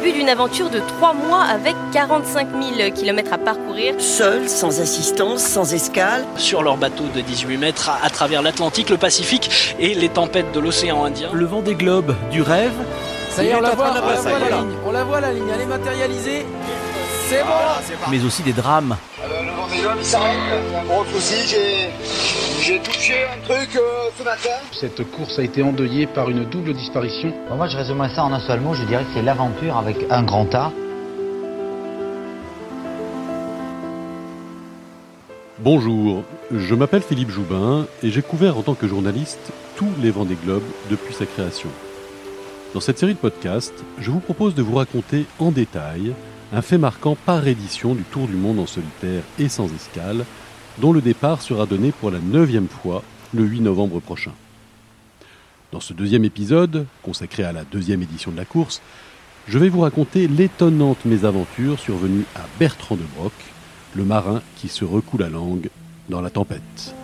début d'une aventure de 3 mois avec 45 000 km à parcourir. Seuls, sans assistance, sans escale. Sur leur bateau de 18 mètres à, travers l'Atlantique, le Pacifique et les tempêtes de l'océan Indien. Le vent des globes du rêve. Ça y est, on la voit, on la voit la ligne. On la voit la ligne, elle est matérialisée. C'est bon Mais aussi des drames. Alors, le vent des globes, il s'arrête. Un gros souci, j'ai touché un truc euh, ce matin. Cette course a été endeuillée par une double disparition. moi, je résumerais ça en un seul mot. Je dirais que c'est l'aventure avec un grand A. Bonjour, je m'appelle Philippe Joubin et j'ai couvert en tant que journaliste tous les vents des globes depuis sa création. Dans cette série de podcasts, je vous propose de vous raconter en détail un fait marquant par édition du Tour du Monde en solitaire et sans escale, dont le départ sera donné pour la neuvième fois le 8 novembre prochain. Dans ce deuxième épisode, consacré à la deuxième édition de la course, je vais vous raconter l'étonnante mésaventure survenue à Bertrand de Broc, le marin qui se recoule la langue dans la tempête.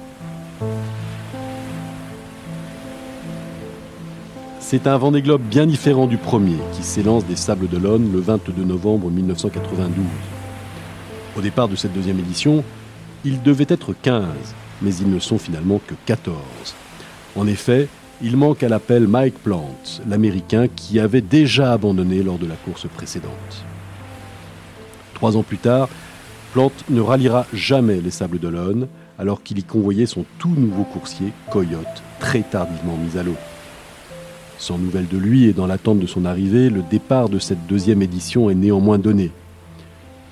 C'est un Vendée Globe bien différent du premier, qui s'élance des Sables d'Olonne le 22 novembre 1992. Au départ de cette deuxième édition, il devait être 15, mais ils ne sont finalement que 14. En effet, il manque à l'appel Mike Plant, l'Américain qui avait déjà abandonné lors de la course précédente. Trois ans plus tard, Plant ne ralliera jamais les Sables d'Olonne, alors qu'il y convoyait son tout nouveau coursier, Coyote, très tardivement mis à l'eau. Sans nouvelles de lui et dans l'attente de son arrivée, le départ de cette deuxième édition est néanmoins donné.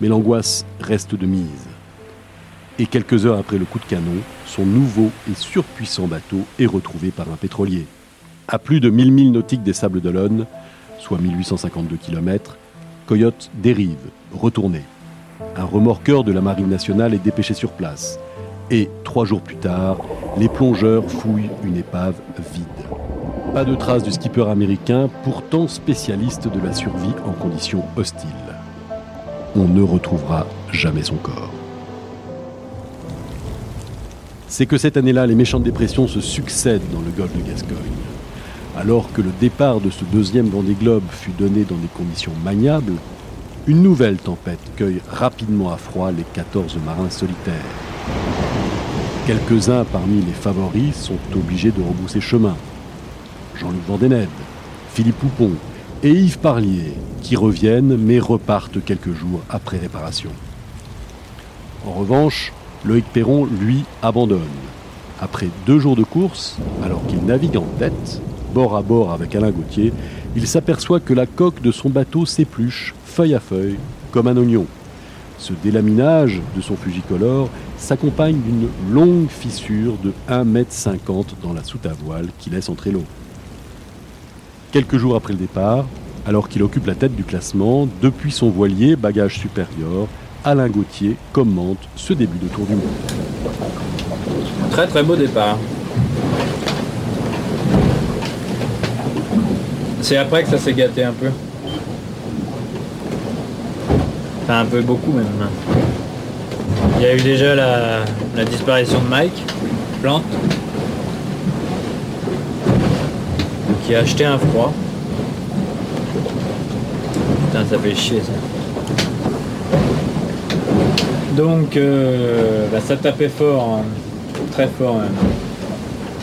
Mais l'angoisse reste de mise. Et quelques heures après le coup de canon, son nouveau et surpuissant bateau est retrouvé par un pétrolier. À plus de 1000 milles nautiques des Sables d'Olonne, soit 1852 km, Coyote dérive, retourné. Un remorqueur de la Marine nationale est dépêché sur place. Et trois jours plus tard, les plongeurs fouillent une épave vide. Pas de traces du skipper américain, pourtant spécialiste de la survie en conditions hostiles. On ne retrouvera jamais son corps. C'est que cette année-là, les méchantes dépressions se succèdent dans le golfe de Gascogne. Alors que le départ de ce deuxième Vendée Globe fut donné dans des conditions maniables, une nouvelle tempête cueille rapidement à froid les 14 marins solitaires. Quelques-uns parmi les favoris sont obligés de rebousser chemin. Jean-Luc Vandened, Philippe Poupon et Yves Parlier, qui reviennent mais repartent quelques jours après réparation. En revanche, Loïc Perron, lui, abandonne. Après deux jours de course, alors qu'il navigue en tête, bord à bord avec Alain Gauthier, il s'aperçoit que la coque de son bateau s'épluche, feuille à feuille, comme un oignon. Ce délaminage de son fujicolore s'accompagne d'une longue fissure de 1,50 m dans la soute à voile qui laisse entrer l'eau. Quelques jours après le départ, alors qu'il occupe la tête du classement, depuis son voilier, bagage supérieur, Alain Gauthier commente ce début de Tour du Monde. Très très beau départ. C'est après que ça s'est gâté un peu. Enfin un peu beaucoup même. Il y a eu déjà la, la disparition de Mike, Plante, qui a acheté un froid. Putain, ça fait chier ça. Donc, euh, bah, ça tapait fort, hein. très fort même.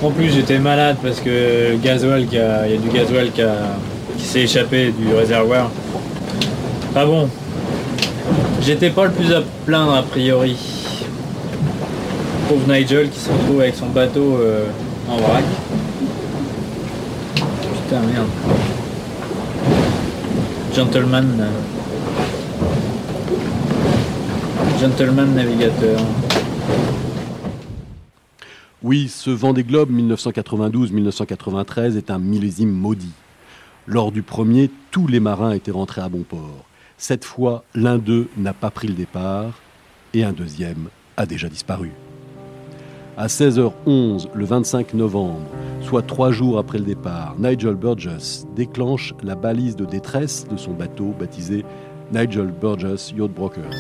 En plus, j'étais malade parce que gasoil, il y a du gasoil qui, qui s'est échappé du réservoir. Ah bon, j'étais pas le plus à plaindre a priori. Pauvre Nigel qui se retrouve avec son bateau euh, en vrac. Putain, merde. Gentleman. euh, Gentleman navigateur. Oui, ce Vendée Globe 1992-1993 est un millésime maudit. Lors du premier, tous les marins étaient rentrés à bon port. Cette fois, l'un d'eux n'a pas pris le départ et un deuxième a déjà disparu. À 16h11, le 25 novembre, soit trois jours après le départ, Nigel Burgess déclenche la balise de détresse de son bateau baptisé Nigel Burgess Yacht Brokers.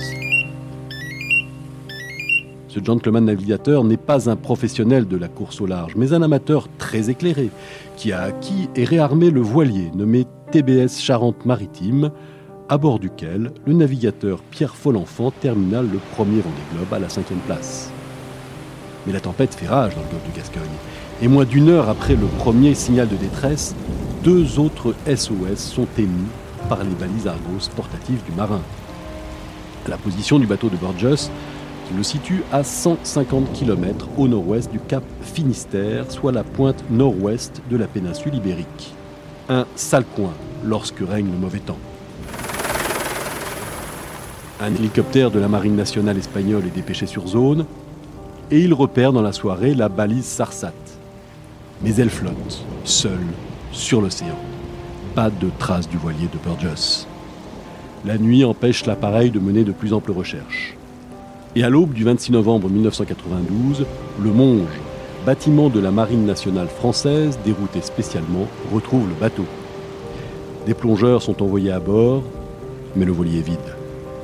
Ce gentleman navigateur n'est pas un professionnel de la course au large, mais un amateur très éclairé, qui a acquis et réarmé le voilier nommé TBS Charente-Maritime, à bord duquel le navigateur Pierre Follenfant termina le premier Vendée Globe à la cinquième place. Mais la tempête fait rage dans le golfe de Gascogne, et moins d'une heure après le premier signal de détresse, deux autres SOS sont émis par les balises Argos portatives du marin. La position du bateau de Burgess le situe à 150 km au nord-ouest du cap Finistère, soit la pointe nord-ouest de la péninsule ibérique. Un sale coin lorsque règne le mauvais temps. Un hélicoptère de la marine nationale espagnole est dépêché sur zone et il repère dans la soirée la balise Sarsat. Mais elle flotte, seule, sur l'océan. Pas de traces du voilier de Burgess. La nuit empêche l'appareil de mener de plus amples recherches. Et à l'aube du 26 novembre 1992, le Monge, bâtiment de la Marine nationale française dérouté spécialement, retrouve le bateau. Des plongeurs sont envoyés à bord, mais le voilier est vide,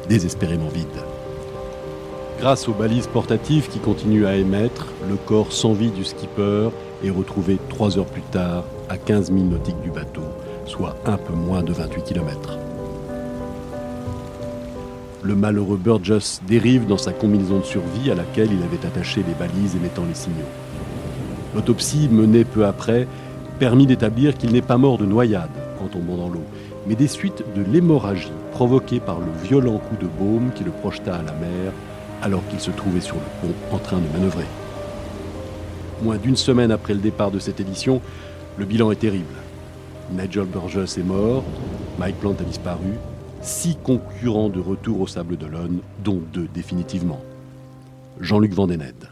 désespérément vide. Grâce aux balises portatives qui continuent à émettre, le corps sans vie du skipper est retrouvé trois heures plus tard à 15 000 nautiques du bateau, soit un peu moins de 28 km. Le malheureux Burgess dérive dans sa combinaison de survie à laquelle il avait attaché les balises émettant les signaux. L'autopsie menée peu après permit d'établir qu'il n'est pas mort de noyade en tombant dans l'eau, mais des suites de l'hémorragie provoquée par le violent coup de baume qui le projeta à la mer alors qu'il se trouvait sur le pont en train de manœuvrer. Moins d'une semaine après le départ de cette édition, le bilan est terrible. Nigel Burgess est mort, Mike Plant a disparu, six concurrents de retour au Sable d'Olonne, dont deux définitivement. Jean-Luc Vandened.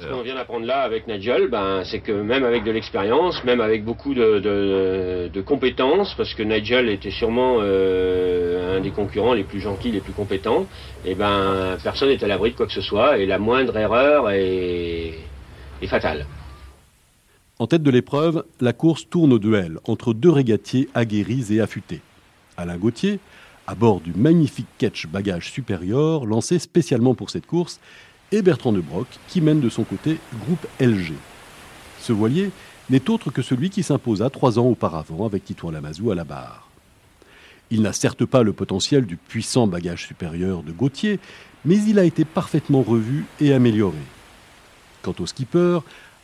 Ce qu'on vient d'apprendre là avec Nigel, ben, c'est que même avec de l'expérience, même avec beaucoup de, de, de, compétences, parce que Nigel était sûrement euh, un des concurrents les plus gentils, les plus compétents, et ben personne n'est à l'abri de quoi que ce soit, et la moindre erreur est, est fatale. En tête de l'épreuve, la course tourne au duel entre deux régatiers aguerris et affûtés. Alain Gauthier, à bord du magnifique Ketch bagage supérieur lancé spécialement pour cette course, et Bertrand de Broc, qui mène de son côté groupe LG. Ce voilier n'est autre que celui qui s'imposa trois ans auparavant avec Titouan Lamazou à la barre. Il n'a certes pas le potentiel du puissant bagage supérieur de Gauthier, mais il a été parfaitement revu et amélioré. Quant au skipper,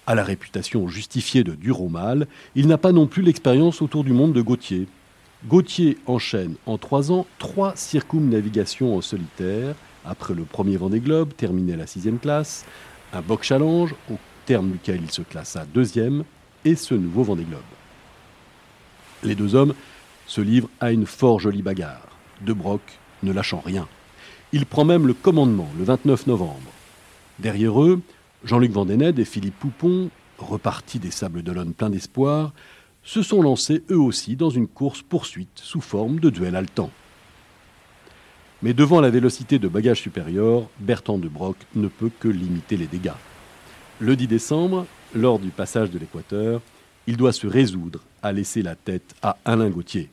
à la réputation justifiée de dur au mal, il n'a pas non plus l'expérience autour du monde de Gauthier. Gauthier enchaîne en trois ans trois circumnavigations en solitaire, après le premier Vendée Globe, terminé à la sixième classe, un Box Challenge, au terme duquel il se classa deuxième, et ce nouveau Vendée Globe. Les deux hommes se livrent à une fort jolie bagarre, De Broc ne lâchant rien. Il prend même le commandement le 29 novembre. Derrière eux, Jean-Luc Vandened et Philippe Poupon, repartis des Sables d'Olonne pleins d'espoir, se sont lancés eux aussi dans une course-poursuite sous forme de duel haletant. Mais devant la vélocité de bagage supérieur, Bertrand de Broc ne peut que limiter les dégâts. Le 10 décembre, lors du passage de l'équateur, il doit se résoudre à laisser la tête à Alain Gauthier.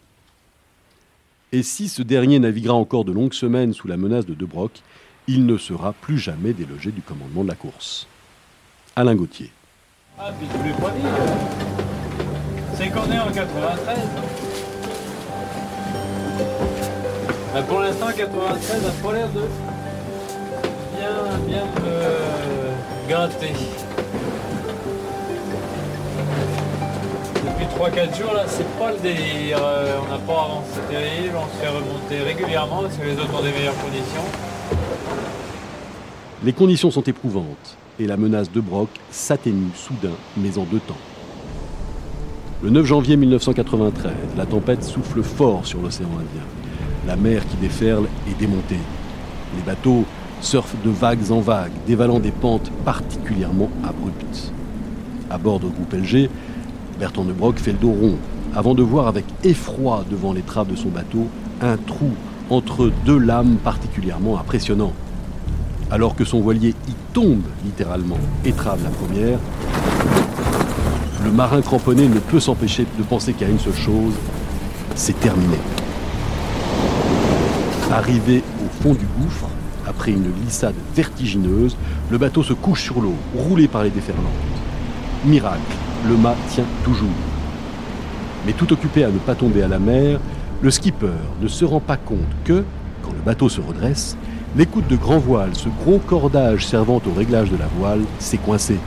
Et si ce dernier naviguera encore de longues semaines sous la menace de De Broc, il ne sera plus jamais délogé du commandement de la course. Alain Gauthier. Ah, puis les points c'est qu'on est en 93. Ben pour l'instant, 93 a pas l'air de bien, bien me gâter. Depuis 3-4 jours, là, c'est pas le délire. Euh, on n'a pas avancé terrible, on se fait remonter régulièrement parce que les autres ont des meilleures conditions. Les conditions sont éprouvantes et la menace de Broc s'atténue soudain, mais en deux temps. Le 9 janvier 1993, la tempête souffle fort sur l'océan Indien. La mer qui déferle est démontée. Les bateaux surfent de vagues en vagues, dévalant des pentes particulièrement abruptes. À bord de groupe LG, Bertrand de Broc fait le dos rond, avant de voir avec effroi devant l'étrave de son bateau un trou entre deux lames particulièrement impressionnant. Alors que son voilier y tombe littéralement, étrave la première, le marin cramponné ne peut s'empêcher de penser qu'à une seule chose, c'est terminé. Arrivé au fond du gouffre, après une glissade vertigineuse, le bateau se couche sur l'eau, roulé par les déferlantes. Miracle, le mât tient toujours. Mais tout occupé à ne pas tomber à la mer, Le skipper ne se rend pas compte que, quand le bateau se redresse, l'écoute de grand voile, ce gros cordage servant au réglage de la voile, s'est coincé.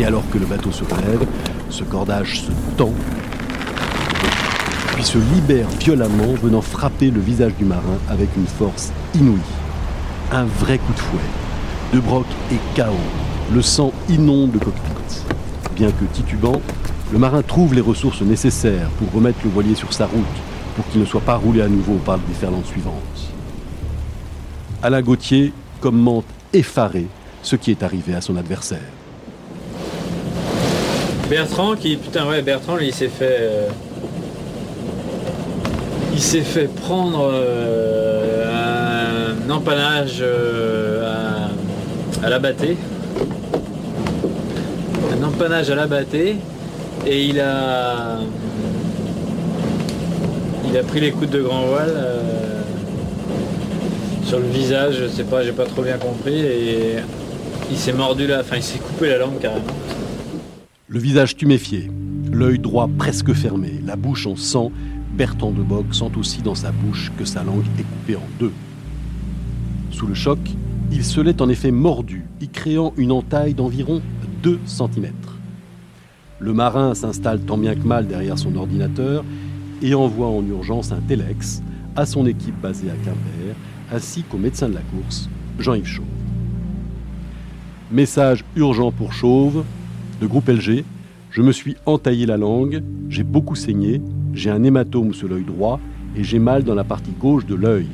Et alors que le bateau se relève, ce cordage se tend, se libère violemment, venant frapper le visage du marin avec une force inouïe. Un vrai coup de fouet. De Broc est KO. Le sang inonde le cockpit. Bien que titubant, le marin trouve les ressources nécessaires pour remettre le voilier sur sa route, pour qu'il ne soit pas roulé à nouveau par les déferlante suivantes. Alain Gauthier commente effaré ce qui est arrivé à son adversaire. Bertrand qui putain ouais Bertrand lui, il s'est fait euh, il s'est fait prendre euh, un empannage euh, à, la bâtée un empannage à la bâtée et il a il a pris les coups de grand voile sur le visage je sais pas j'ai pas trop bien compris. Et il s'est mordu là enfin il s'est coupé la langue carrément. Le visage tuméfié, l'œil droit presque fermé, la bouche en sang, Bertrand de Bock sent aussi dans sa bouche que sa langue est coupée en deux. Sous le choc, il se l'est en effet mordu, y créant une entaille d'environ 2 cm. Le marin s'installe tant bien que mal derrière son ordinateur et envoie en urgence un téléx à son équipe basée à Quimper, ainsi qu'au médecin de la course, Jean-Yves Chauve. Message urgent pour Chauve, de groupe LG, je me suis entaillé la langue, j'ai beaucoup saigné, j'ai un hématome sous l'œil droit et j'ai mal dans la partie gauche de l'œil.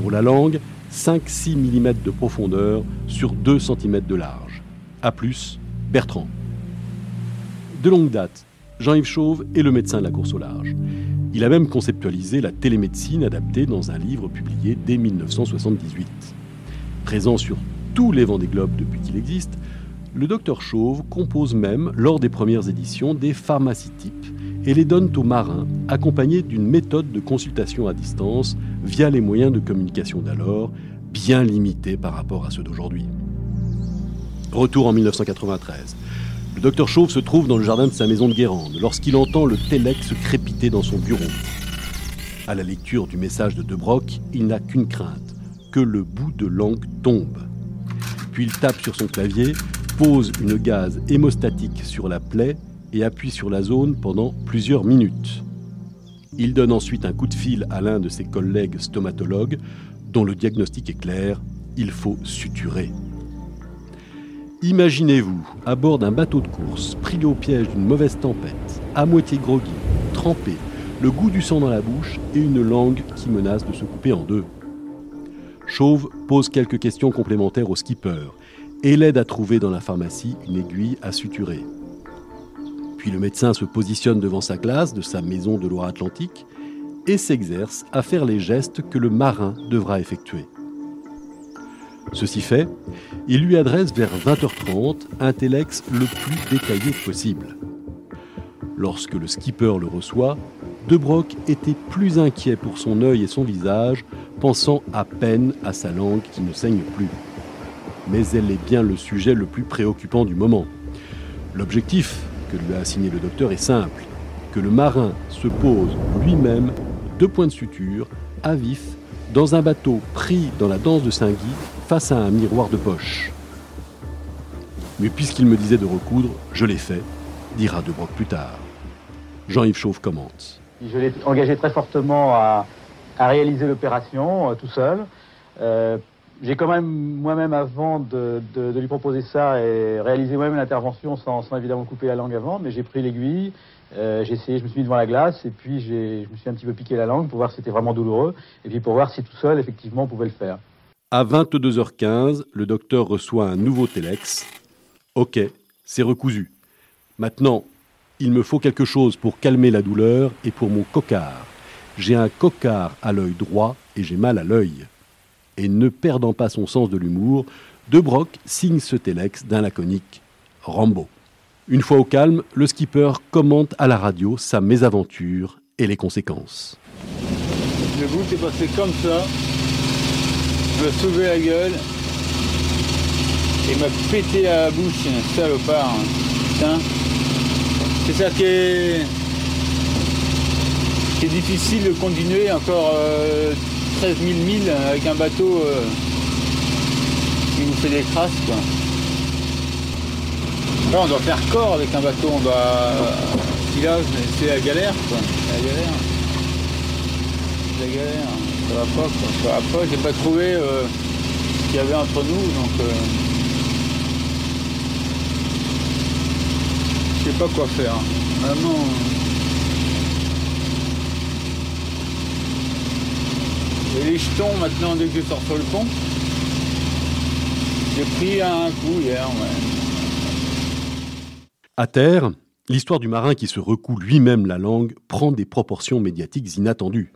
Pour la langue, 5-6 mm de profondeur sur 2 cm de large. A plus, Bertrand. De longue date, Jean-Yves Chauve est le médecin de la course au large. Il a même conceptualisé la télémédecine adaptée dans un livre publié dès 1978. Présent sur tous les vents des globes depuis qu'il existe, le docteur Chauve compose même, lors des premières éditions, des pharmacytypes et les donne aux marins, accompagnés d'une méthode de consultation à distance via les moyens de communication d'alors, bien limités par rapport à ceux d'aujourd'hui. Retour en 1993. Le docteur Chauve se trouve dans le jardin de sa maison de Guérande lorsqu'il entend le télex crépiter dans son bureau. À la lecture du message de Debroc, il n'a qu'une crainte, que le bout de langue tombe. Puis il tape sur son clavier pose une gaz hémostatique sur la plaie et appuie sur la zone pendant plusieurs minutes. Il donne ensuite un coup de fil à l'un de ses collègues stomatologues dont le diagnostic est clair, il faut suturer. Imaginez-vous à bord d'un bateau de course, pris au piège d'une mauvaise tempête, à moitié groggy, trempé, le goût du sang dans la bouche et une langue qui menace de se couper en deux. Chauve pose quelques questions complémentaires au skipper et l'aide à trouver dans la pharmacie une aiguille à suturer. Puis le médecin se positionne devant sa glace de sa maison de Loire-Atlantique et s'exerce à faire les gestes que le marin devra effectuer. Ceci fait, il lui adresse vers 20h30 un téléx le plus détaillé possible. Lorsque le skipper le reçoit, De Broc était plus inquiet pour son œil et son visage, pensant à peine à sa langue qui ne saigne plus mais elle est bien le sujet le plus préoccupant du moment. L'objectif que lui a assigné le docteur est simple, que le marin se pose lui-même deux points de suture, à vif, dans un bateau pris dans la danse de Saint-Guy face à un miroir de poche. Mais puisqu'il me disait de recoudre, je l'ai fait, dira De Broc plus tard. Jean-Yves Chauve commente. Je l'ai engagé très fortement à, réaliser l'opération euh, tout seul. Euh, j'ai quand même moi-même avant de, lui proposer ça et réaliser moi-même l'intervention sans, évidemment couper la langue avant, mais j'ai pris l'aiguille, euh, j'ai essayé, je me suis mis devant la glace et puis je me suis un petit peu piqué la langue pour voir si c'était vraiment douloureux et puis pour voir si tout seul effectivement on pouvait le faire. À 22h15, le docteur reçoit un nouveau téléx. Ok, c'est recousu. Maintenant, il me faut quelque chose pour calmer la douleur et pour mon cocard. J'ai un cocard à l'œil droit et j'ai mal à l'œil et ne perdant pas son sens de l'humour, De Broc signe ce téléx d'un laconique Rambo. Une fois au calme, le skipper commente à la radio sa mésaventure et les conséquences. Le bout est passé comme ça, je me sauvé la gueule et m'a pété à la bouche, un salopard. Putain. C'est ça qui est. c'est difficile de continuer encore 13 000 milles avec un bateau qui nous fait des crasses. Quoi. on doit faire corps avec un bateau, on doit. c'est la galère quoi. La galère. La galère. Ça va pas quoi. Ça va pas, j'ai pas trouvé ce qu'il y avait entre nous donc. Je sais pas quoi faire. Vraiment. Les jetons maintenant dès que je sors sur le pont. J'ai pris un coup hier, À terre, l'histoire du marin qui se recoue lui-même la langue prend des proportions médiatiques inattendues.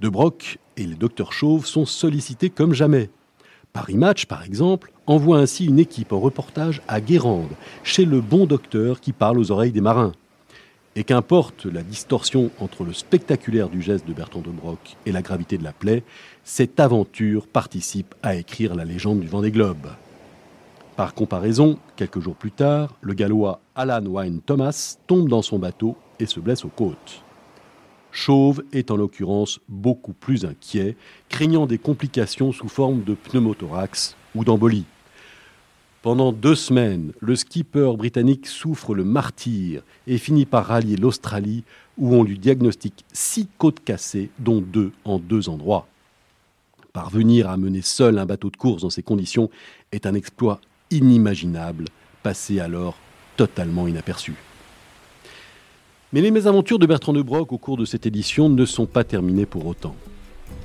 De Broc et le docteur Chauve sont sollicités comme jamais. Paris Match, par exemple, envoie ainsi une équipe en reportage à Guérande, chez le bon docteur qui parle aux oreilles des marins. Et qu'importe la distorsion entre le spectaculaire du geste de Bertrand de Broc et la gravité de la plaie, cette aventure participe à écrire la légende du Vendée Globe. Par comparaison, quelques jours plus tard, le gallois Alan Wynne Thomas tombe dans son bateau et se blesse aux côtes. Chauve est en l'occurrence beaucoup plus inquiet, craignant des complications sous forme de pneumothorax ou d'embolie. Pendant deux semaines, le skipper britannique souffre le martyr et finit par rallier l'Australie où on lui diagnostique six côtes cassées, dont deux en deux endroits. Parvenir à mener seul un bateau de course dans ces conditions est un exploit inimaginable, passé alors totalement inaperçu. Mais les mésaventures de Bertrand de Broc au cours de cette édition ne sont pas terminées pour autant.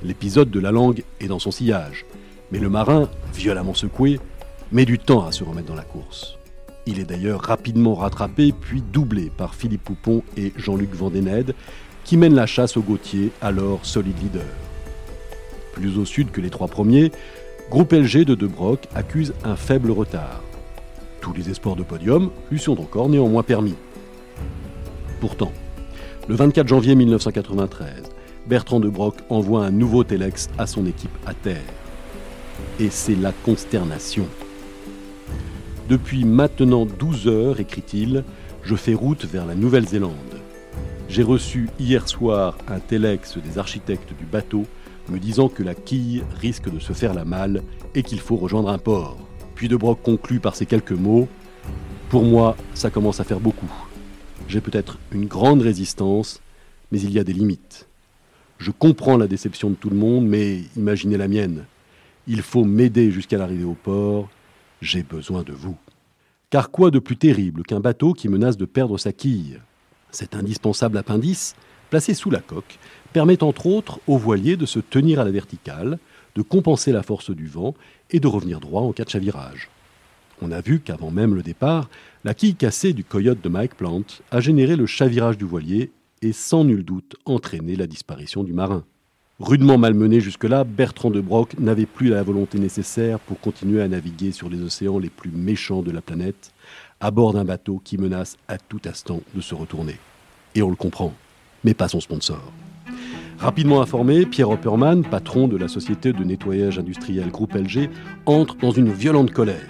L'épisode de la langue est dans son sillage, mais le marin, violemment secoué, met du temps à se remettre dans la course. Il est d'ailleurs rapidement rattrapé puis doublé par Philippe Poupon et Jean-Luc Vandened, qui mènent la chasse au Gautier, alors solide leader. Plus au sud que les trois premiers, Groupe LG de De Broc accuse un faible retard. Tous les espoirs de podium lui sont encore néanmoins permis. Pourtant, le 24 janvier 1993, Bertrand de Broc envoie un nouveau téléx à son équipe à terre. Et c'est la consternation. Depuis maintenant 12 heures, écrit-il, je fais route vers la Nouvelle-Zélande. J'ai reçu hier soir un téléx des architectes du bateau me disant que la quille risque de se faire la malle et qu'il faut rejoindre un port. Puis De Broc conclut par ces quelques mots Pour moi, ça commence à faire beaucoup. J'ai peut-être une grande résistance, mais il y a des limites. Je comprends la déception de tout le monde, mais imaginez la mienne. Il faut m'aider jusqu'à l'arrivée au port, j'ai besoin de vous. Car quoi de plus terrible qu'un bateau qui menace de perdre sa quille? Cet indispensable appendice, placé sous la coque, permet entre autres au voilier de se tenir à la verticale, de compenser la force du vent et de revenir droit en cas de chavirage. On a vu qu'avant même le départ, la quille cassée du coyote de Mike Plant a généré le chavirage du voilier et sans nul doute entraîné la disparition du marin. Rudement malmené jusque-là, Bertrand de Broc n'avait plus la volonté nécessaire pour continuer à naviguer sur les océans les plus méchants de la planète, à bord d'un bateau qui menace à tout instant de se retourner. Et on le comprend, mais pas son sponsor. Rapidement informé, Pierre Opperman, patron de la société de nettoyage industriel Groupe LG, entre dans une violente colère.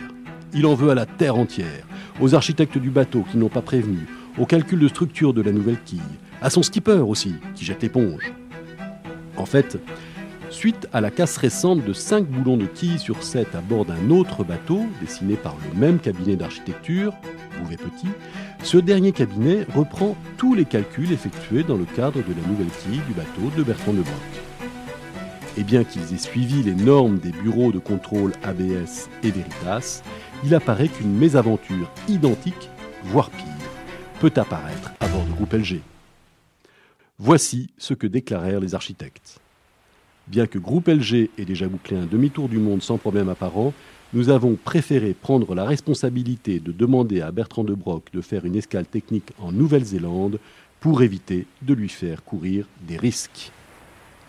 Il en veut à la terre entière, aux architectes du bateau qui n'ont pas prévenu, au calcul de structure de la nouvelle quille, à son skipper aussi, qui jette l'éponge. En fait, suite à la casse récente de 5 boulons de quille sur 7 à bord d'un autre bateau, dessiné par le même cabinet d'architecture, Bouvet Petit, ce dernier cabinet reprend tous les calculs effectués dans le cadre de la nouvelle quille du bateau de Bertrand Broc. Et bien qu'ils aient suivi les normes des bureaux de contrôle ABS et Veritas, il apparaît qu'une mésaventure identique, voire pire, peut apparaître à bord de groupe LG. Voici ce que déclarèrent les architectes. Bien que Groupe LG ait déjà bouclé un demi-tour du monde sans problème apparent, nous avons préféré prendre la responsabilité de demander à Bertrand de Broc de faire une escale technique en Nouvelle-Zélande pour éviter de lui faire courir des risques.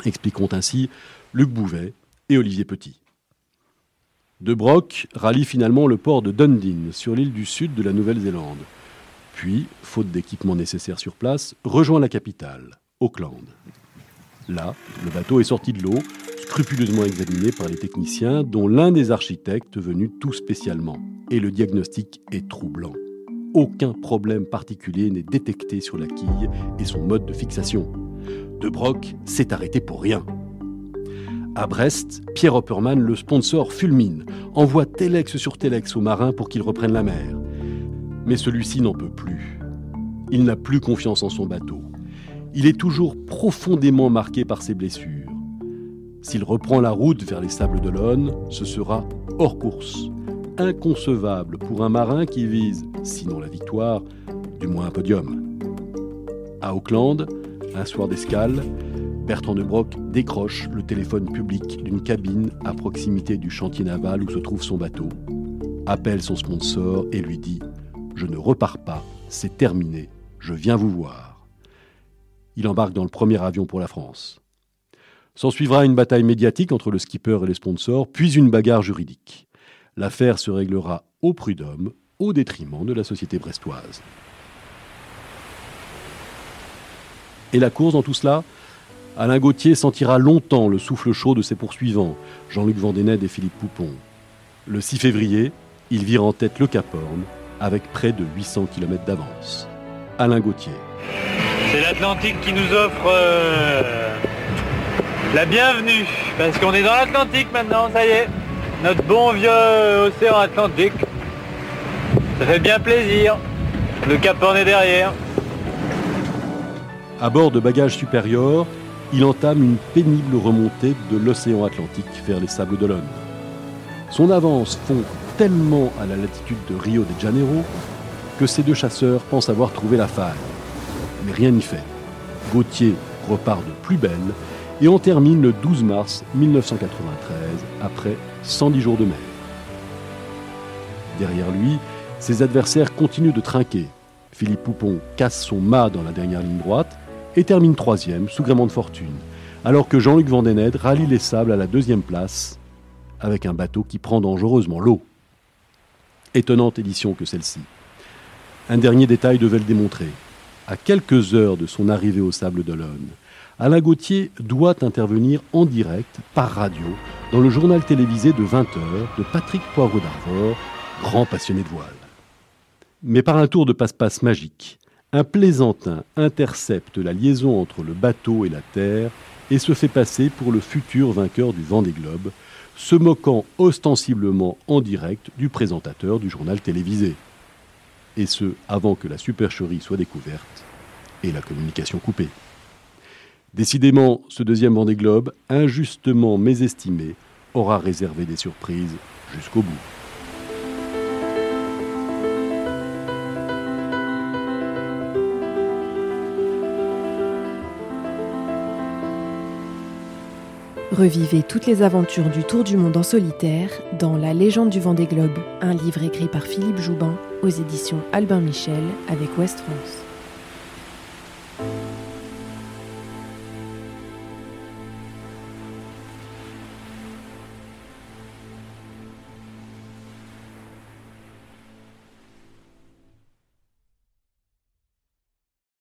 Expliquons ainsi Luc Bouvet et Olivier Petit. De Broc rallie finalement le port de Dundee sur l'île du sud de la Nouvelle-Zélande puis, faute d'équipement nécessaire sur place, rejoint la capitale, Auckland. Là, le bateau est sorti de l'eau, scrupuleusement examiné par les techniciens, dont l'un des architectes venu tout spécialement. Et le diagnostic est troublant. Aucun problème particulier n'est détecté sur la quille et son mode de fixation. De Broc s'est arrêté pour rien. À Brest, Pierre Opperman, le sponsor, fulmine, envoie télex sur télex aux marins pour qu'ils reprennent la mer. Mais celui-ci n'en peut plus. Il n'a plus confiance en son bateau. Il est toujours profondément marqué par ses blessures. S'il reprend la route vers les Sables d'Olonne, ce sera hors course. Inconcevable pour un marin qui vise, sinon la victoire, du moins un podium. À Auckland, un soir d'escale, Bertrand de Broc décroche le téléphone public d'une cabine à proximité du chantier naval où se trouve son bateau, appelle son sponsor et lui dit Je ne repars pas, c'est terminé, je viens vous voir. Il embarque dans le premier avion pour la France. S'en suivra une bataille médiatique entre le skipper et les sponsors, puis une bagarre juridique. L'affaire se réglera au prud'homme, au détriment de la société brestoise. Et la course dans tout cela? Alain Gauthier sentira longtemps le souffle chaud de ses poursuivants, Jean-Luc Vendénède et Philippe Poupon. Le 6 février, il vire en tête le Cap Horn avec près de 800 km d'avance. Alain Gauthier. C'est l'Atlantique qui nous offre euh, la bienvenue, parce qu'on est dans l'Atlantique maintenant, ça y est. Notre bon vieux océan Atlantique. Ça fait bien plaisir. Le Cap Horn est derrière. À bord de bagages supérieurs, il entame une pénible remontée de l'océan Atlantique vers les sables d'Olonne. Son avance fond tellement à la latitude de Rio de Janeiro que ces deux chasseurs pensent avoir trouvé la faille. Mais rien n'y fait. Gauthier repart de plus belle et on termine le 12 mars 1993 après 110 jours de mer. Derrière lui, ses adversaires continuent de trinquer. Philippe Poupon casse son mât dans la dernière ligne droite et termine troisième sous gréement de fortune, alors que Jean-Luc Vandened rallie les sables à la deuxième place avec un bateau qui prend dangereusement l'eau. Étonnante édition que celle-ci. Un dernier détail devait le démontrer. À quelques heures de son arrivée au Sable d'Olonne, Alain Gauthier doit intervenir en direct, par radio, dans le journal télévisé de 20h de Patrick Poivre d'Arvor, grand passionné de voile. Mais par un tour de passe-passe magique, un plaisantin intercepte la liaison entre le bateau et la terre et se fait passer pour le futur vainqueur du Vendée Globe, se moquant ostensiblement en direct du présentateur du journal télévisé. Et ce, avant que la supercherie soit découverte et la communication coupée. Décidément, ce deuxième Vendée Globe, injustement mésestimé, aura réservé des surprises jusqu'au bout. Revivez toutes les aventures du Tour du monde en solitaire dans La légende du Vendée Globe, un livre écrit par Philippe Joubin aux éditions Albin Michel avec Ouest France.